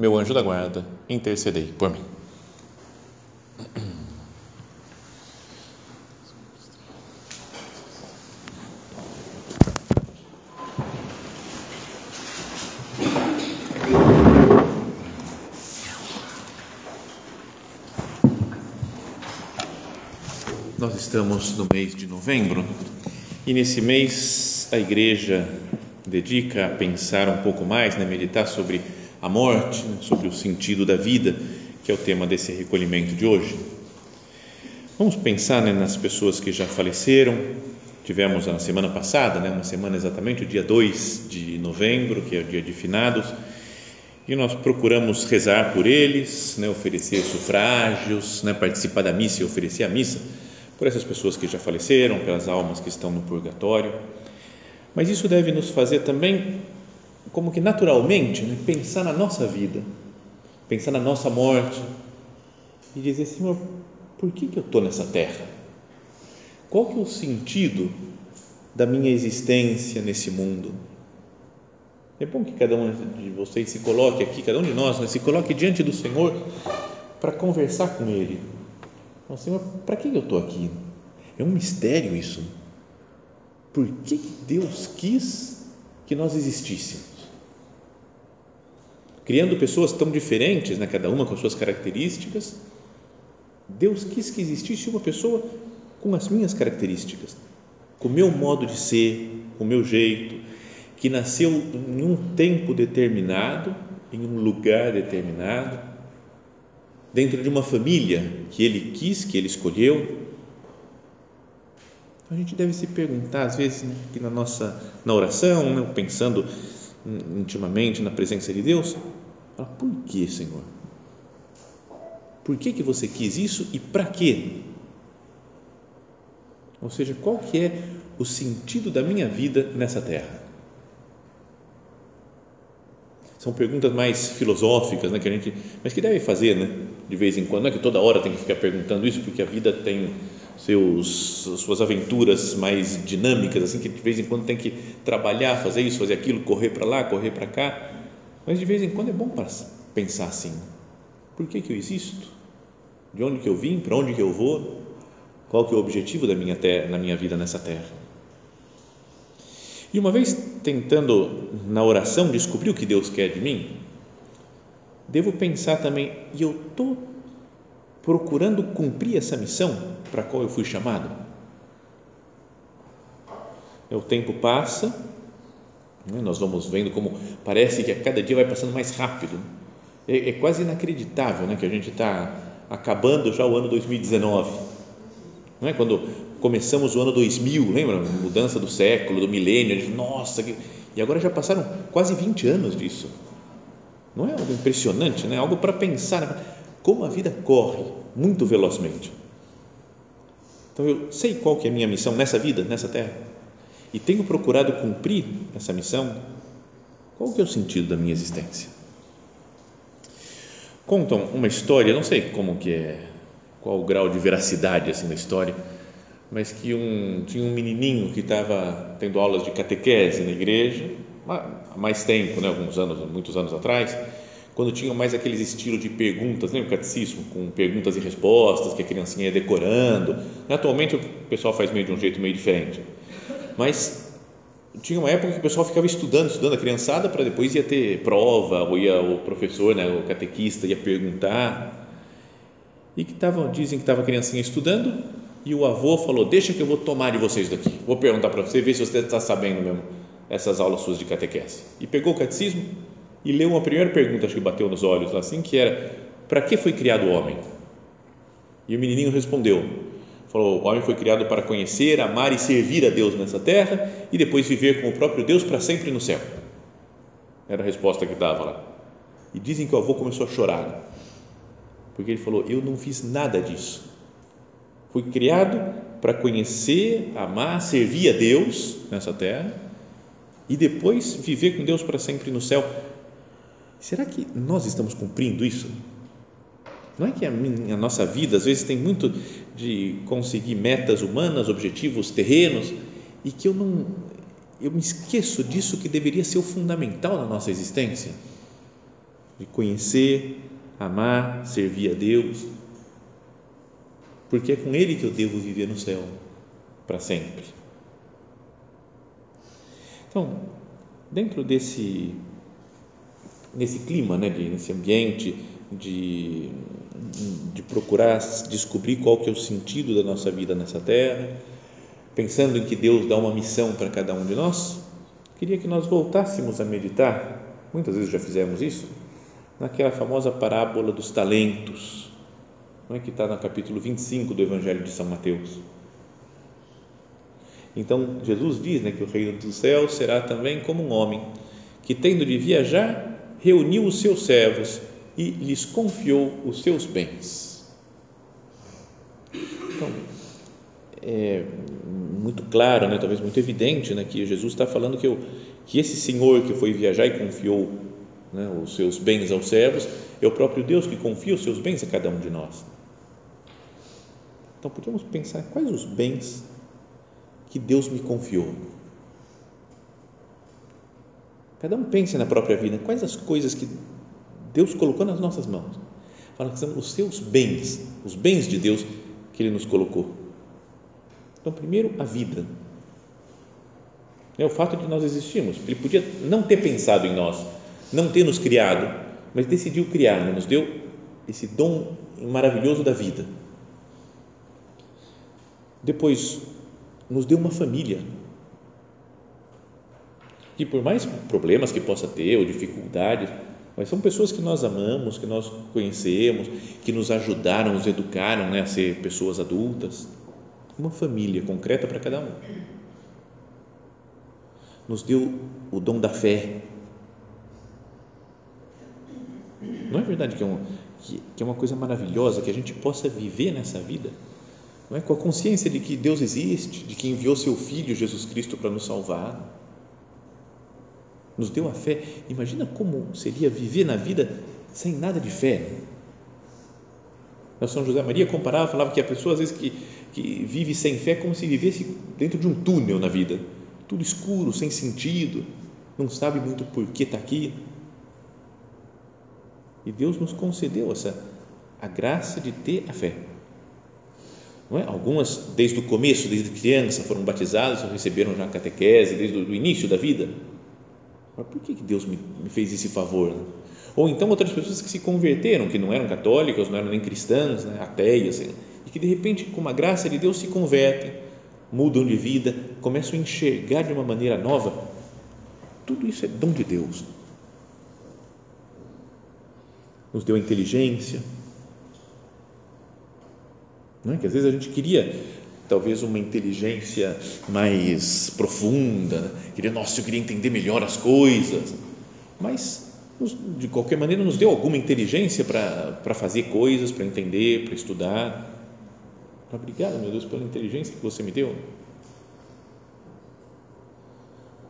meu anjo da guarda, intercedei por mim. Nós estamos no mês de novembro e nesse mês a igreja dedica a pensar um pouco mais, né, meditar sobre a morte, né, sobre o sentido da vida, que é o tema desse recolhimento de hoje. Vamos pensar né, nas pessoas que já faleceram. Tivemos na semana passada, né, uma semana exatamente, o dia 2 de novembro, que é o dia de finados, e nós procuramos rezar por eles, né, oferecer sufrágios, né, participar da missa e oferecer a missa por essas pessoas que já faleceram, pelas almas que estão no purgatório. Mas isso deve nos fazer também como que naturalmente, né, pensar na nossa vida, pensar na nossa morte e dizer, Senhor, por que, que eu estou nessa terra? Qual que é o sentido da minha existência nesse mundo? É bom que cada um de vocês se coloque aqui, cada um de nós, né, se coloque diante do Senhor para conversar com Ele. Então, Senhor, para que eu estou aqui? É um mistério isso. Por que Deus quis que nós existíssemos? Criando pessoas tão diferentes, né, cada uma com suas características. Deus quis que existisse uma pessoa com as minhas características, com o meu modo de ser, com o meu jeito, que nasceu em um tempo determinado, em um lugar determinado, dentro de uma família que Ele quis, que Ele escolheu. A gente deve se perguntar, às vezes, né, na nossa na oração, né, pensando intimamente na presença de Deus, Fala, por que, Senhor? Por que, que você quis isso e para quê? Ou seja, qual que é o sentido da minha vida nessa terra? São perguntas mais filosóficas, né, que a gente, mas que deve fazer, né, de vez em quando. Não é que toda hora tem que ficar perguntando isso, porque a vida tem seus suas aventuras mais dinâmicas, assim que de vez em quando tem que trabalhar, fazer isso, fazer aquilo, correr para lá, correr para cá. Mas de vez em quando é bom pensar assim: por que, que eu existo? De onde que eu vim? Para onde que eu vou? Qual que é o objetivo da minha terra, na minha vida nessa terra? E uma vez tentando na oração descobrir o que Deus quer de mim, devo pensar também: e eu estou procurando cumprir essa missão para a qual eu fui chamado? O tempo passa? Nós vamos vendo como parece que a cada dia vai passando mais rápido. É, é quase inacreditável né? que a gente está acabando já o ano 2019. Não é? Quando começamos o ano 2000, lembra? Mudança do século, do milênio. Gente, nossa, que... e agora já passaram quase 20 anos disso. Não é algo impressionante, né? algo para pensar. Né? Como a vida corre muito velozmente. Então eu sei qual que é a minha missão nessa vida, nessa terra e tenho procurado cumprir essa missão, qual que é o sentido da minha existência? Contam uma história, não sei como que é, qual o grau de veracidade assim da história, mas que um, tinha um menininho que estava tendo aulas de catequese na igreja há mais tempo, né, alguns anos, muitos anos atrás, quando tinham mais aqueles estilos de perguntas, lembra o catecismo, com perguntas e respostas que a criancinha ia decorando. Atualmente o pessoal faz meio de um jeito meio diferente mas tinha uma época que o pessoal ficava estudando, estudando a criançada para depois ia ter prova, ou ia o professor, né, o catequista ia perguntar. E que tava, dizem que estava a criancinha estudando e o avô falou: Deixa que eu vou tomar de vocês daqui. Vou perguntar para você, ver se você está sabendo mesmo essas aulas suas de catequese. E pegou o catecismo e leu uma primeira pergunta, acho que bateu nos olhos assim, que era: Para que foi criado o homem? E o menininho respondeu: Falou: o homem foi criado para conhecer, amar e servir a Deus nessa terra e depois viver com o próprio Deus para sempre no céu. Era a resposta que dava lá. E dizem que o avô começou a chorar, porque ele falou: Eu não fiz nada disso. Fui criado para conhecer, amar, servir a Deus nessa terra e depois viver com Deus para sempre no céu. Será que nós estamos cumprindo isso? Não é que a, minha, a nossa vida às vezes tem muito de conseguir metas humanas, objetivos terrenos e que eu não eu me esqueço disso que deveria ser o fundamental na nossa existência, de conhecer, amar, servir a Deus, porque é com Ele que eu devo viver no céu para sempre. Então, dentro desse nesse clima, né, nesse ambiente de, de procurar descobrir qual que é o sentido da nossa vida nessa terra, pensando em que Deus dá uma missão para cada um de nós, queria que nós voltássemos a meditar, muitas vezes já fizemos isso, naquela famosa parábola dos talentos, não é que está no capítulo 25 do Evangelho de São Mateus. Então, Jesus diz né, que o reino dos céus será também como um homem que, tendo de viajar, reuniu os seus servos e lhes confiou os seus bens. Então, é muito claro, né, talvez muito evidente, né, que Jesus está falando que, eu, que esse Senhor que foi viajar e confiou né, os seus bens aos servos é o próprio Deus que confia os seus bens a cada um de nós. Então, podemos pensar quais os bens que Deus me confiou. Cada um pense na própria vida, quais as coisas que Deus colocou nas nossas mãos. Fala que são os seus bens, os bens de Deus que Ele nos colocou. Então, primeiro, a vida. É o fato de nós existirmos. Ele podia não ter pensado em nós, não ter nos criado, mas decidiu criar, nos deu esse dom maravilhoso da vida. Depois, nos deu uma família. Que por mais problemas que possa ter ou dificuldades, mas são pessoas que nós amamos, que nós conhecemos, que nos ajudaram, nos educaram né, a ser pessoas adultas uma família concreta para cada um. Nos deu o dom da fé. Não é verdade que é, um, que, que é uma coisa maravilhosa que a gente possa viver nessa vida? Não é? Com a consciência de que Deus existe, de que enviou seu Filho Jesus Cristo para nos salvar. Nos deu a fé. Imagina como seria viver na vida sem nada de fé. São José Maria comparava, falava que a pessoa às vezes que que vive sem fé como se vivesse dentro de um túnel na vida, tudo escuro, sem sentido, não sabe muito por que está aqui. E Deus nos concedeu essa a graça de ter a fé. Não é? Algumas, desde o começo, desde criança, foram batizadas, receberam já a catequese, desde o início da vida. Mas por que Deus me, fez esse favor? Ou então outras pessoas que se converteram, que não eram católicas, não eram nem cristãs, né, ateias, assim, e que de repente, com a graça de Deus, se convertem, mudam de vida, começam a enxergar de uma maneira nova. Tudo isso é dom de Deus. Nos deu inteligência. Não é? Que às vezes a gente queria talvez uma inteligência mais profunda, né? queria, nossa, eu queria entender melhor as coisas, mas de qualquer maneira nos deu alguma inteligência para fazer coisas, para entender, para estudar. Obrigado, meu Deus, pela inteligência que você me deu.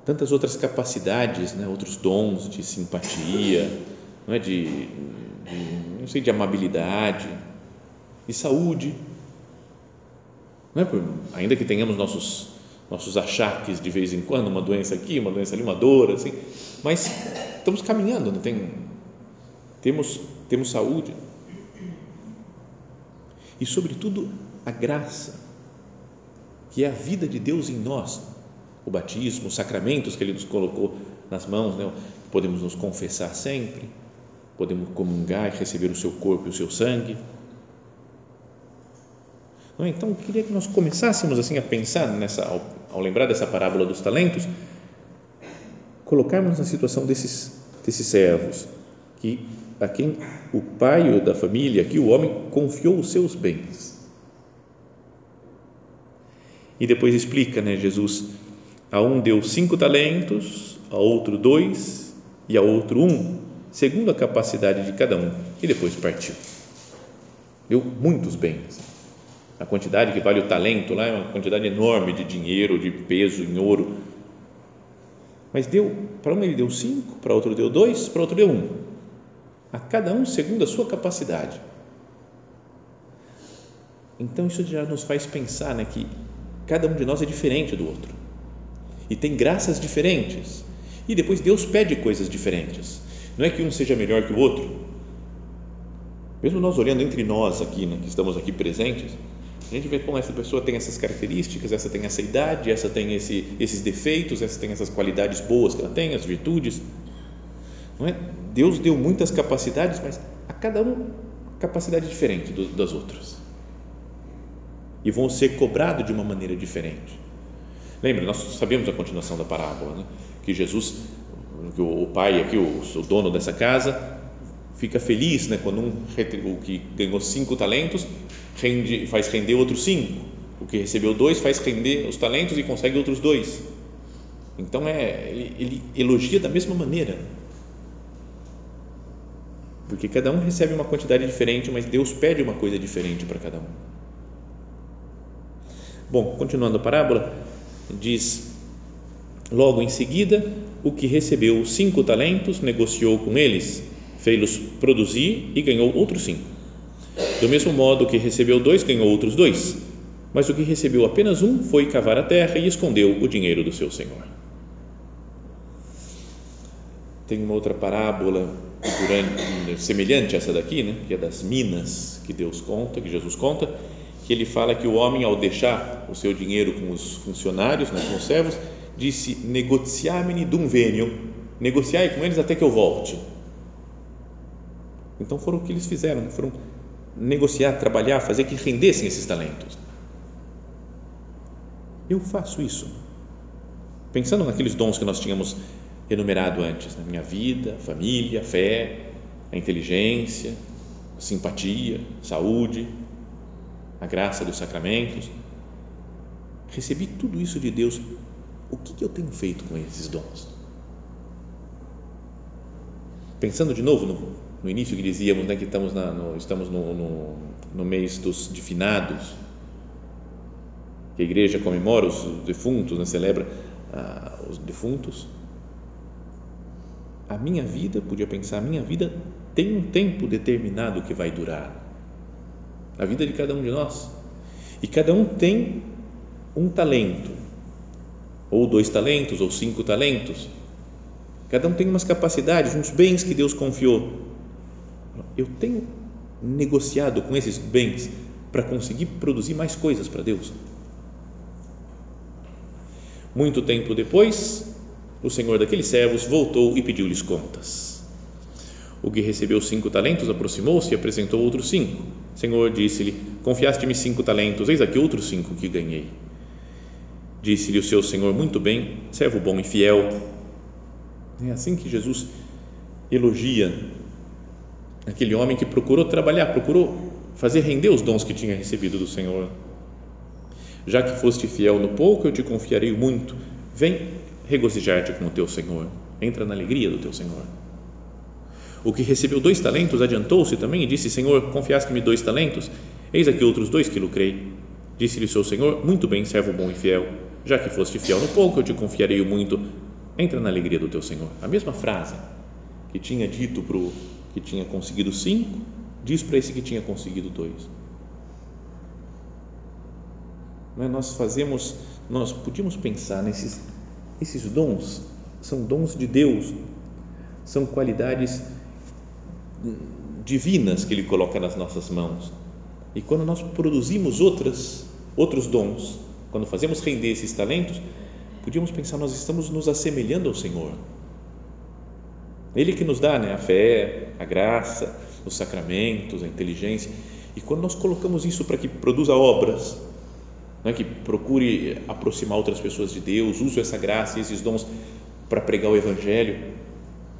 Tantas outras capacidades, né? outros dons de simpatia, não é? de, de não sei, de amabilidade, de saúde. Não é? Por, ainda que tenhamos nossos nossos achaques de vez em quando, uma doença aqui, uma doença ali, uma dor, assim, mas estamos caminhando, tem, temos, temos saúde. E, sobretudo, a graça, que é a vida de Deus em nós, o batismo, os sacramentos que Ele nos colocou nas mãos, né? podemos nos confessar sempre, podemos comungar e receber o seu corpo e o seu sangue. É? Então, eu queria que nós começássemos assim a pensar nessa, ao, ao lembrar dessa parábola dos talentos, colocarmos na situação desses, desses servos, que a quem o pai da família, aqui o homem, confiou os seus bens e depois explica, né, Jesus, a um deu cinco talentos, a outro dois e a outro um, segundo a capacidade de cada um, e depois partiu. Deu muitos bens. A quantidade que vale o talento lá é uma quantidade enorme de dinheiro, de peso em ouro. Mas deu, para um ele deu cinco, para outro deu dois, para outro deu um. A cada um segundo a sua capacidade. Então isso já nos faz pensar né, que cada um de nós é diferente do outro e tem graças diferentes. E depois Deus pede coisas diferentes. Não é que um seja melhor que o outro. Mesmo nós olhando entre nós aqui, né, que estamos aqui presentes, a gente vê como essa pessoa tem essas características, essa tem essa idade, essa tem esse, esses defeitos, essa tem essas qualidades boas que ela tem, as virtudes. Não é? Deus deu muitas capacidades, mas a cada um capacidade diferente do, das outras. E vão ser cobrados de uma maneira diferente. Lembra, nós sabemos a continuação da parábola, né? que Jesus, que o pai aqui, o, o dono dessa casa, fica feliz né, quando um o que ganhou cinco talentos rende, faz render outros cinco, o que recebeu dois faz render os talentos e consegue outros dois. Então é, ele, ele elogia da mesma maneira, porque cada um recebe uma quantidade diferente, mas Deus pede uma coisa diferente para cada um. Bom, continuando a parábola, diz logo em seguida o que recebeu cinco talentos negociou com eles fez-los produzir e ganhou outros cinco. Do mesmo modo que recebeu dois, ganhou outros dois. Mas o que recebeu apenas um foi cavar a terra e escondeu o dinheiro do seu senhor. Tem uma outra parábola durante, semelhante a essa daqui, né, que é das minas que Deus conta, que Jesus conta, que ele fala que o homem, ao deixar o seu dinheiro com os funcionários, né, com os servos, disse: Negociamini dum venio, negociai com eles até que eu volte. Então foram o que eles fizeram, foram negociar, trabalhar, fazer que rendessem esses talentos. Eu faço isso. Pensando naqueles dons que nós tínhamos enumerado antes, na minha vida, família, fé, a inteligência, a simpatia, saúde, a graça dos sacramentos. Recebi tudo isso de Deus. O que eu tenho feito com esses dons? Pensando de novo no no início que dizíamos né, que estamos, na, no, estamos no, no, no, mês dos de finados, que a igreja comemora os defuntos, né, celebra ah, os defuntos. A minha vida, podia pensar, a minha vida tem um tempo determinado que vai durar. A vida de cada um de nós. E cada um tem um talento, ou dois talentos, ou cinco talentos. Cada um tem umas capacidades, uns bens que Deus confiou eu tenho negociado com esses bens para conseguir produzir mais coisas para Deus. Muito tempo depois, o senhor daqueles servos voltou e pediu-lhes contas. O que recebeu cinco talentos aproximou-se e apresentou outros cinco. O senhor disse-lhe: Confiaste-me cinco talentos, eis aqui outros cinco que ganhei. Disse-lhe o seu senhor: Muito bem, servo bom e fiel. É assim que Jesus elogia aquele homem que procurou trabalhar, procurou fazer render os dons que tinha recebido do Senhor. Já que foste fiel no pouco, eu te confiarei muito. Vem regozijar-te com o teu Senhor. Entra na alegria do teu Senhor. O que recebeu dois talentos adiantou-se também e disse: Senhor, confiaste-me dois talentos? Eis aqui outros dois que lucrei. Disse-lhe seu Senhor: Muito bem, servo bom e fiel. Já que foste fiel no pouco, eu te confiarei o muito. Entra na alegria do teu Senhor. A mesma frase que tinha dito para o que tinha conseguido cinco, diz para esse que tinha conseguido dois. É? Nós fazemos, nós podíamos pensar nesses esses dons são dons de Deus, são qualidades divinas que Ele coloca nas nossas mãos. E quando nós produzimos outras, outros dons, quando fazemos render esses talentos, podíamos pensar, nós estamos nos assemelhando ao Senhor ele que nos dá né, a fé, a graça, os sacramentos, a inteligência. E quando nós colocamos isso para que produza obras, né, que procure aproximar outras pessoas de Deus, uso essa graça e esses dons para pregar o Evangelho,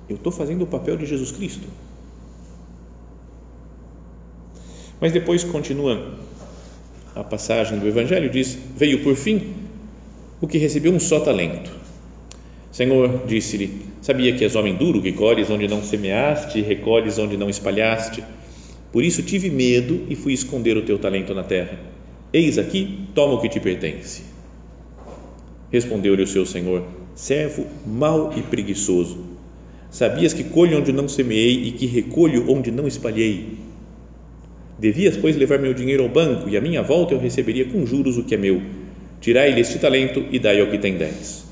eu estou fazendo o papel de Jesus Cristo. Mas depois continua a passagem do Evangelho, diz: Veio por fim o que recebeu um só talento. Senhor, disse-lhe: Sabia que és homem duro, que colhes onde não semeaste recolhes onde não espalhaste. Por isso tive medo e fui esconder o teu talento na terra. Eis aqui, toma o que te pertence. Respondeu-lhe o seu senhor: Servo mau e preguiçoso. Sabias que colho onde não semeei e que recolho onde não espalhei. Devias, pois, levar meu dinheiro ao banco e à minha volta eu receberia com juros o que é meu. Tirai-lhe este talento e dai ao que tem dez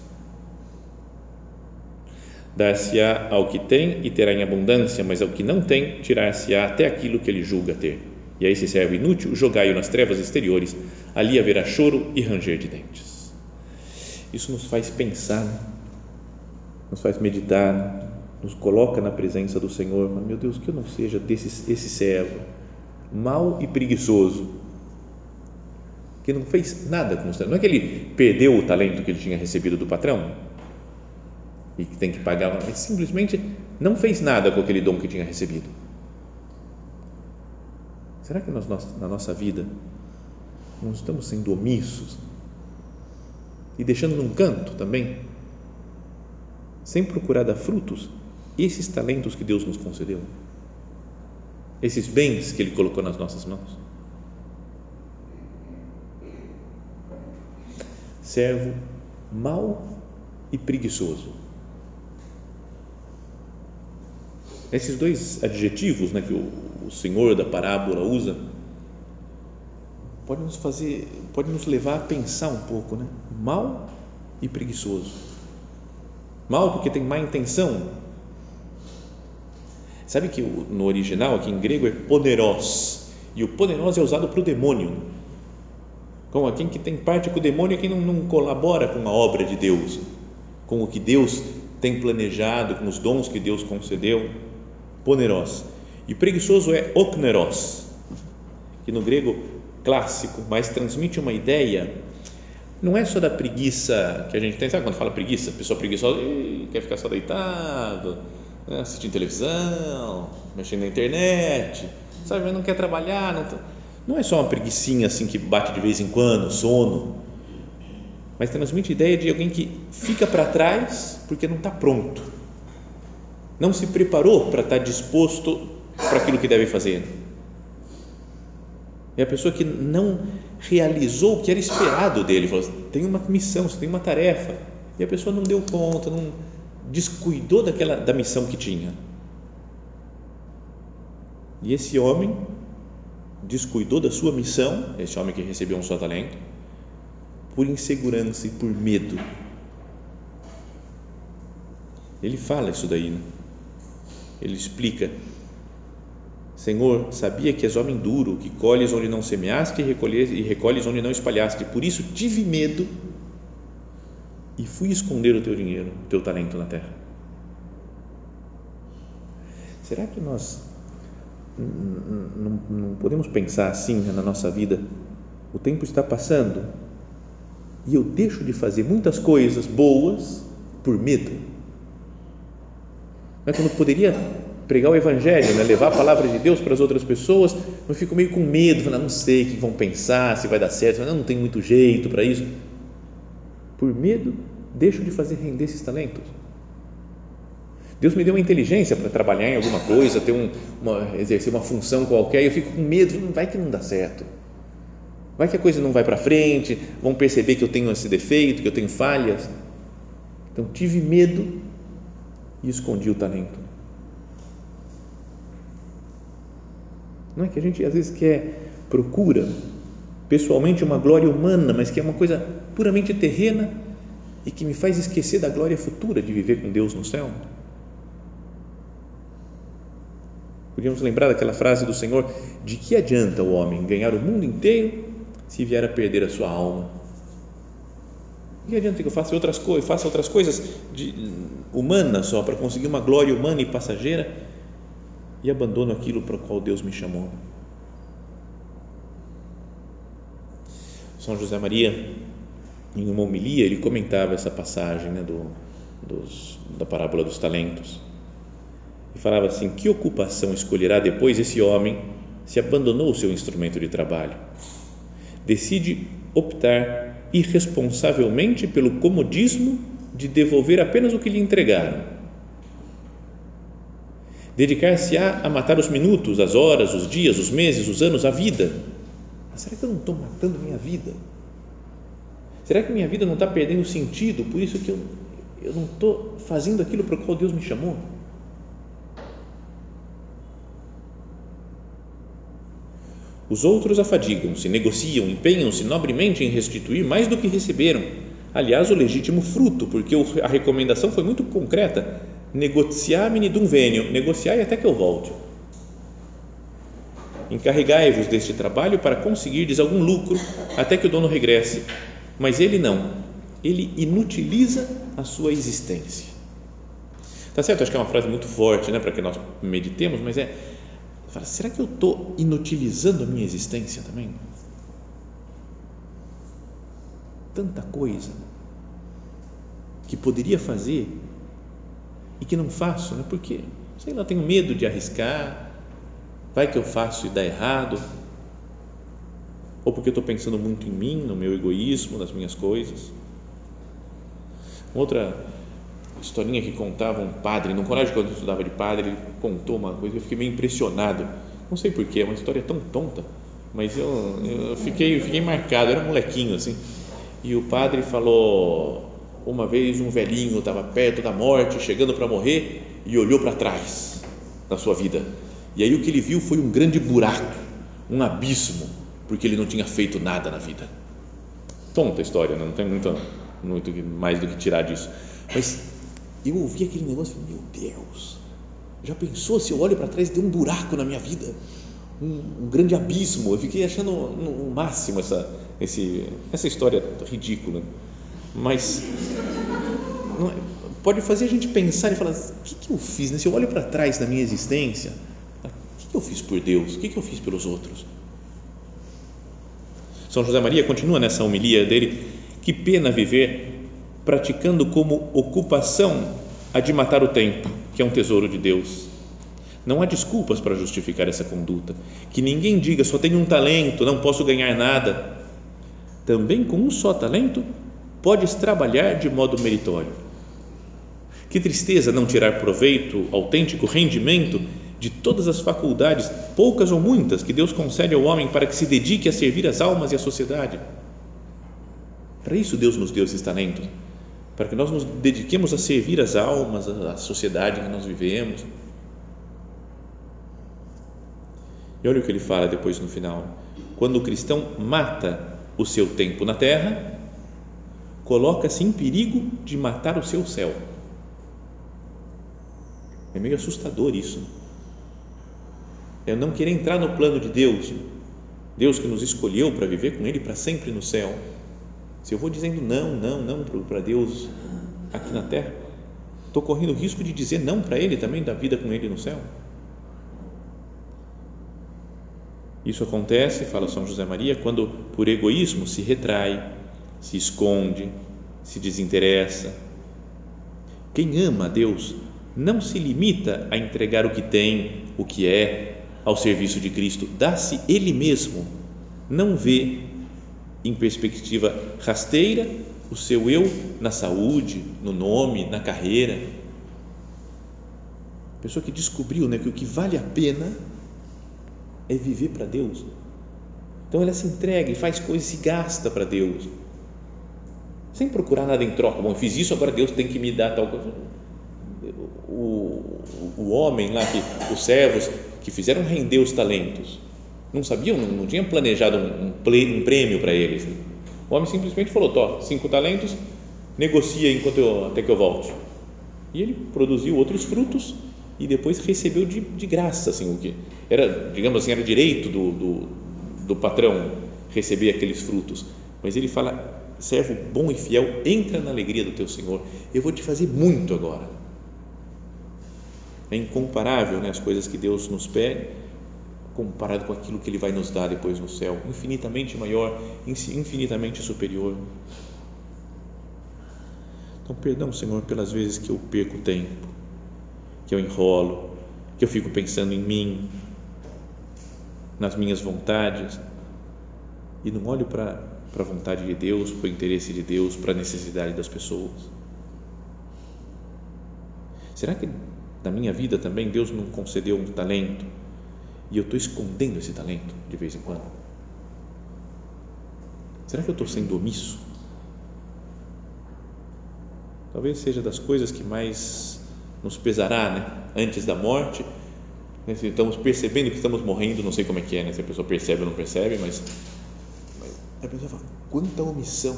dar-se-á ao que tem e terá em abundância, mas ao que não tem, tirar-se-á até aquilo que ele julga ter. E a esse servo inútil, jogai-o nas trevas exteriores, ali haverá choro e ranger de dentes. Isso nos faz pensar, nos faz meditar, nos coloca na presença do Senhor. Meu Deus, que eu não seja desse esse servo, mau e preguiçoso, que não fez nada com o talento. Não é que ele perdeu o talento que ele tinha recebido do patrão, e que tem que pagar, mas simplesmente não fez nada com aquele dom que tinha recebido. Será que nós, na nossa vida não estamos sendo omissos e deixando num canto também, sem procurar dar frutos, esses talentos que Deus nos concedeu, esses bens que Ele colocou nas nossas mãos? Servo mau e preguiçoso Esses dois adjetivos né, que o, o Senhor da parábola usa pode nos fazer, pode nos levar a pensar um pouco, né? Mal e preguiçoso. Mal porque tem má intenção. Sabe que no original aqui em grego é poneros e o poneros é usado para o demônio. Como aquele que tem parte com o demônio é quem não, não colabora com a obra de Deus, com o que Deus tem planejado, com os dons que Deus concedeu poneros. E preguiçoso é okneros, que no grego clássico, mas transmite uma ideia, não é só da preguiça que a gente tem, sabe quando fala preguiça? Pessoa preguiçosa quer ficar só deitado, né, assistindo televisão, mexendo na internet, sabe, mas não quer trabalhar, não, não é só uma preguiçinha assim que bate de vez em quando, sono, mas transmite a ideia de alguém que fica para trás porque não está pronto não se preparou para estar disposto para aquilo que deve fazer. É a pessoa que não realizou o que era esperado dele. Falou, tem uma missão, você tem uma tarefa. E a pessoa não deu conta, não descuidou daquela da missão que tinha. E esse homem descuidou da sua missão, esse homem que recebeu um só talento, por insegurança e por medo. Ele fala isso daí, né? Ele explica: Senhor, sabia que és homem duro, que colhes onde não semeaste e recolhes, e onde não espalhaste, por isso tive medo e fui esconder o teu dinheiro, o teu talento na terra. Será que nós não, não podemos pensar assim na nossa vida? O tempo está passando e eu deixo de fazer muitas coisas boas por medo né? quando poderia pregar o Evangelho, né? levar a palavra de Deus para as outras pessoas, eu fico meio com medo, falando, não sei o que vão pensar, se vai dar certo, não, não tem muito jeito para isso. Por medo, deixo de fazer render esses talentos. Deus me deu uma inteligência para trabalhar em alguma coisa, ter um, uma, exercer uma função qualquer, e eu fico com medo, vai que não dá certo. Vai que a coisa não vai para frente, vão perceber que eu tenho esse defeito, que eu tenho falhas. Então, tive medo e escondi o talento. Não é que a gente às vezes quer, procura pessoalmente uma glória humana, mas que é uma coisa puramente terrena e que me faz esquecer da glória futura de viver com Deus no céu. Podíamos lembrar daquela frase do Senhor: de que adianta o homem ganhar o mundo inteiro se vier a perder a sua alma? Que adianta que eu faça outras coisas, faça outras coisas de, humanas só para conseguir uma glória humana e passageira e abandono aquilo para o qual Deus me chamou? São José Maria, em uma homilia, ele comentava essa passagem né, do, dos, da parábola dos talentos e falava assim: que ocupação escolherá depois esse homem se abandonou o seu instrumento de trabalho? Decide optar irresponsavelmente pelo comodismo de devolver apenas o que lhe entregaram. Dedicar-se-á a matar os minutos, as horas, os dias, os meses, os anos, a vida. Mas será que eu não estou matando minha vida? Será que minha vida não está perdendo sentido? Por isso que eu, eu não estou fazendo aquilo para o qual Deus me chamou? Os outros afadigam-se, negociam, empenham-se nobremente em restituir mais do que receberam. Aliás, o legítimo fruto, porque a recomendação foi muito concreta: negociar-me dum venio, negociai até que eu volte. Encarregai-vos deste trabalho para conseguirdes algum lucro até que o dono regresse. Mas ele não, ele inutiliza a sua existência. Tá certo? Acho que é uma frase muito forte, né, para que nós meditemos, mas é Fala, será que eu estou inutilizando a minha existência também? Tanta coisa que poderia fazer e que não faço, né? porque, sei lá, tenho medo de arriscar, vai que eu faço e dá errado, ou porque estou pensando muito em mim, no meu egoísmo, nas minhas coisas. Outra historinha que contava um padre, no colégio quando eu estudava de padre, ele contou uma coisa que eu fiquei meio impressionado. Não sei porquê, é uma história tão tonta, mas eu, eu fiquei, eu fiquei marcado, era um molequinho assim. E o padre falou: uma vez um velhinho estava perto da morte, chegando para morrer, e olhou para trás na sua vida. E aí o que ele viu foi um grande buraco, um abismo, porque ele não tinha feito nada na vida. Tonta a história, né? não tem muito, muito mais do que tirar disso. Mas eu ouvi aquele negócio e falei, meu Deus, já pensou se eu olho para trás e tem um buraco na minha vida? Um, um, grande abismo. Eu fiquei achando o máximo essa, esse, essa história ridícula. Mas é, pode fazer a gente pensar e falar: o que, que eu fiz? Né? Se eu olho para trás da minha existência, o que, que eu fiz por Deus? O que, que eu fiz pelos outros? São José Maria continua nessa homilia dele: que pena viver praticando como ocupação a de matar o tempo, que é um tesouro de Deus. Não há desculpas para justificar essa conduta. Que ninguém diga só tenho um talento, não posso ganhar nada. Também com um só talento podes trabalhar de modo meritório. Que tristeza não tirar proveito, autêntico rendimento de todas as faculdades, poucas ou muitas, que Deus concede ao homem para que se dedique a servir as almas e a sociedade. Para isso Deus nos deu esses talentos para que nós nos dediquemos a servir as almas, a sociedade que nós vivemos. E olha o que ele fala depois no final. Quando o cristão mata o seu tempo na terra, coloca-se em perigo de matar o seu céu. É meio assustador isso. É não querer entrar no plano de Deus, Deus que nos escolheu para viver com Ele para sempre no céu se eu vou dizendo não, não, não para Deus aqui na terra, estou correndo o risco de dizer não para Ele também, da vida com Ele no céu. Isso acontece, fala São José Maria, quando por egoísmo se retrai, se esconde, se desinteressa. Quem ama a Deus não se limita a entregar o que tem, o que é, ao serviço de Cristo, dá-se Ele mesmo, não vê em perspectiva rasteira o seu eu na saúde, no nome, na carreira. Pessoa que descobriu né, que o que vale a pena é viver para Deus. Então ela se entrega e faz coisas e gasta para Deus, sem procurar nada em troca. Bom, eu fiz isso, agora Deus tem que me dar tal coisa. O, o homem lá, que, os servos que fizeram render os talentos, não sabiam, não, tinham planejado um, um prêmio para eles. O homem simplesmente falou: Tó, cinco talentos, negocia enquanto eu, até que eu volte. E ele produziu outros frutos e depois recebeu de, de graça, assim, o que era, digamos assim, era direito do, do, do patrão receber aqueles frutos. Mas ele fala: servo bom e fiel, entra na alegria do teu Senhor. Eu vou te fazer muito agora. É incomparável né, as coisas que Deus nos pede comparado com aquilo que Ele vai nos dar depois no céu, infinitamente maior, infinitamente superior. Então, perdão, Senhor, pelas vezes que eu perco tempo, que eu enrolo, que eu fico pensando em mim, nas minhas vontades e não olho para, a vontade de Deus, para o interesse de Deus, para a necessidade das pessoas. Será que na minha vida também Deus não concedeu um talento e eu estou escondendo esse talento de vez em quando? Será que eu estou sendo omisso? Talvez seja das coisas que mais nos pesará, né? Antes da morte, né? se estamos percebendo que estamos morrendo, não sei como é que é, né? Se a pessoa percebe ou não percebe, mas, mas a pessoa fala: quanta omissão,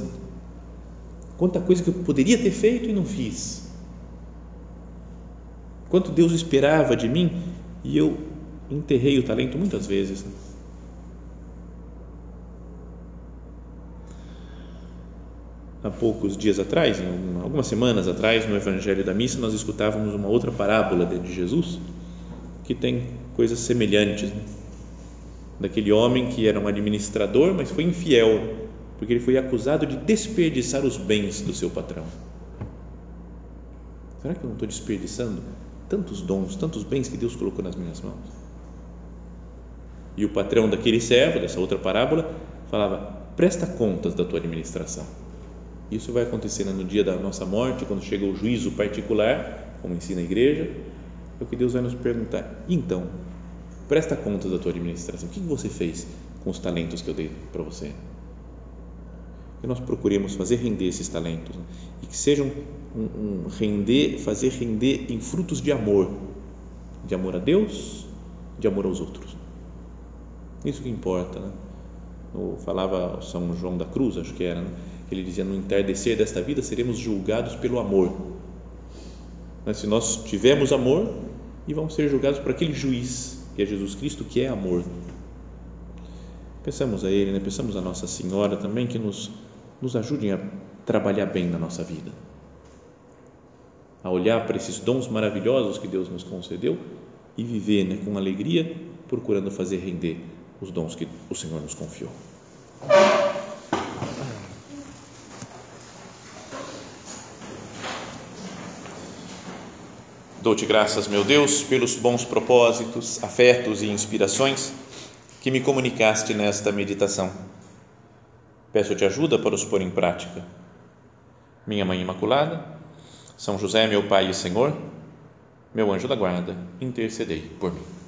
quanta coisa que eu poderia ter feito e não fiz. Quanto Deus esperava de mim e eu enterrei o talento muitas vezes. Né? há poucos dias atrás, algumas semanas atrás, no Evangelho da Missa, nós escutávamos uma outra parábola de Jesus que tem coisas semelhantes. Né? Daquele homem que era um administrador, mas foi infiel, porque ele foi acusado de desperdiçar os bens do seu patrão. Será que eu não estou desperdiçando tantos dons, tantos bens que Deus colocou nas minhas mãos? E o patrão daquele servo, dessa outra parábola, falava: presta contas da tua administração isso vai acontecer no dia da nossa morte, quando chega o juízo particular, como ensina a igreja, é o que Deus vai nos perguntar. Então, presta conta da tua administração. O que você fez com os talentos que eu dei para você? Que nós procuremos fazer render esses talentos né? e que sejam um, um render, fazer render em frutos de amor, de amor a Deus, de amor aos outros. Isso que importa, né? Eu falava São João da Cruz, acho que era, né? ele dizia: no entardecer desta vida seremos julgados pelo amor. Mas se nós tivermos amor, e vamos ser julgados por aquele juiz que é Jesus Cristo, que é amor. Pensamos a Ele, né? pensamos a Nossa Senhora também que nos, nos ajudem a trabalhar bem na nossa vida, a olhar para esses dons maravilhosos que Deus nos concedeu e viver né, com alegria, procurando fazer render os dons que o Senhor nos confiou. Dou-te graças, meu Deus, pelos bons propósitos, afetos e inspirações que me comunicaste nesta meditação. Peço-te ajuda para os pôr em prática. Minha Mãe Imaculada, São José, meu Pai e Senhor, meu anjo da guarda, intercedei por mim.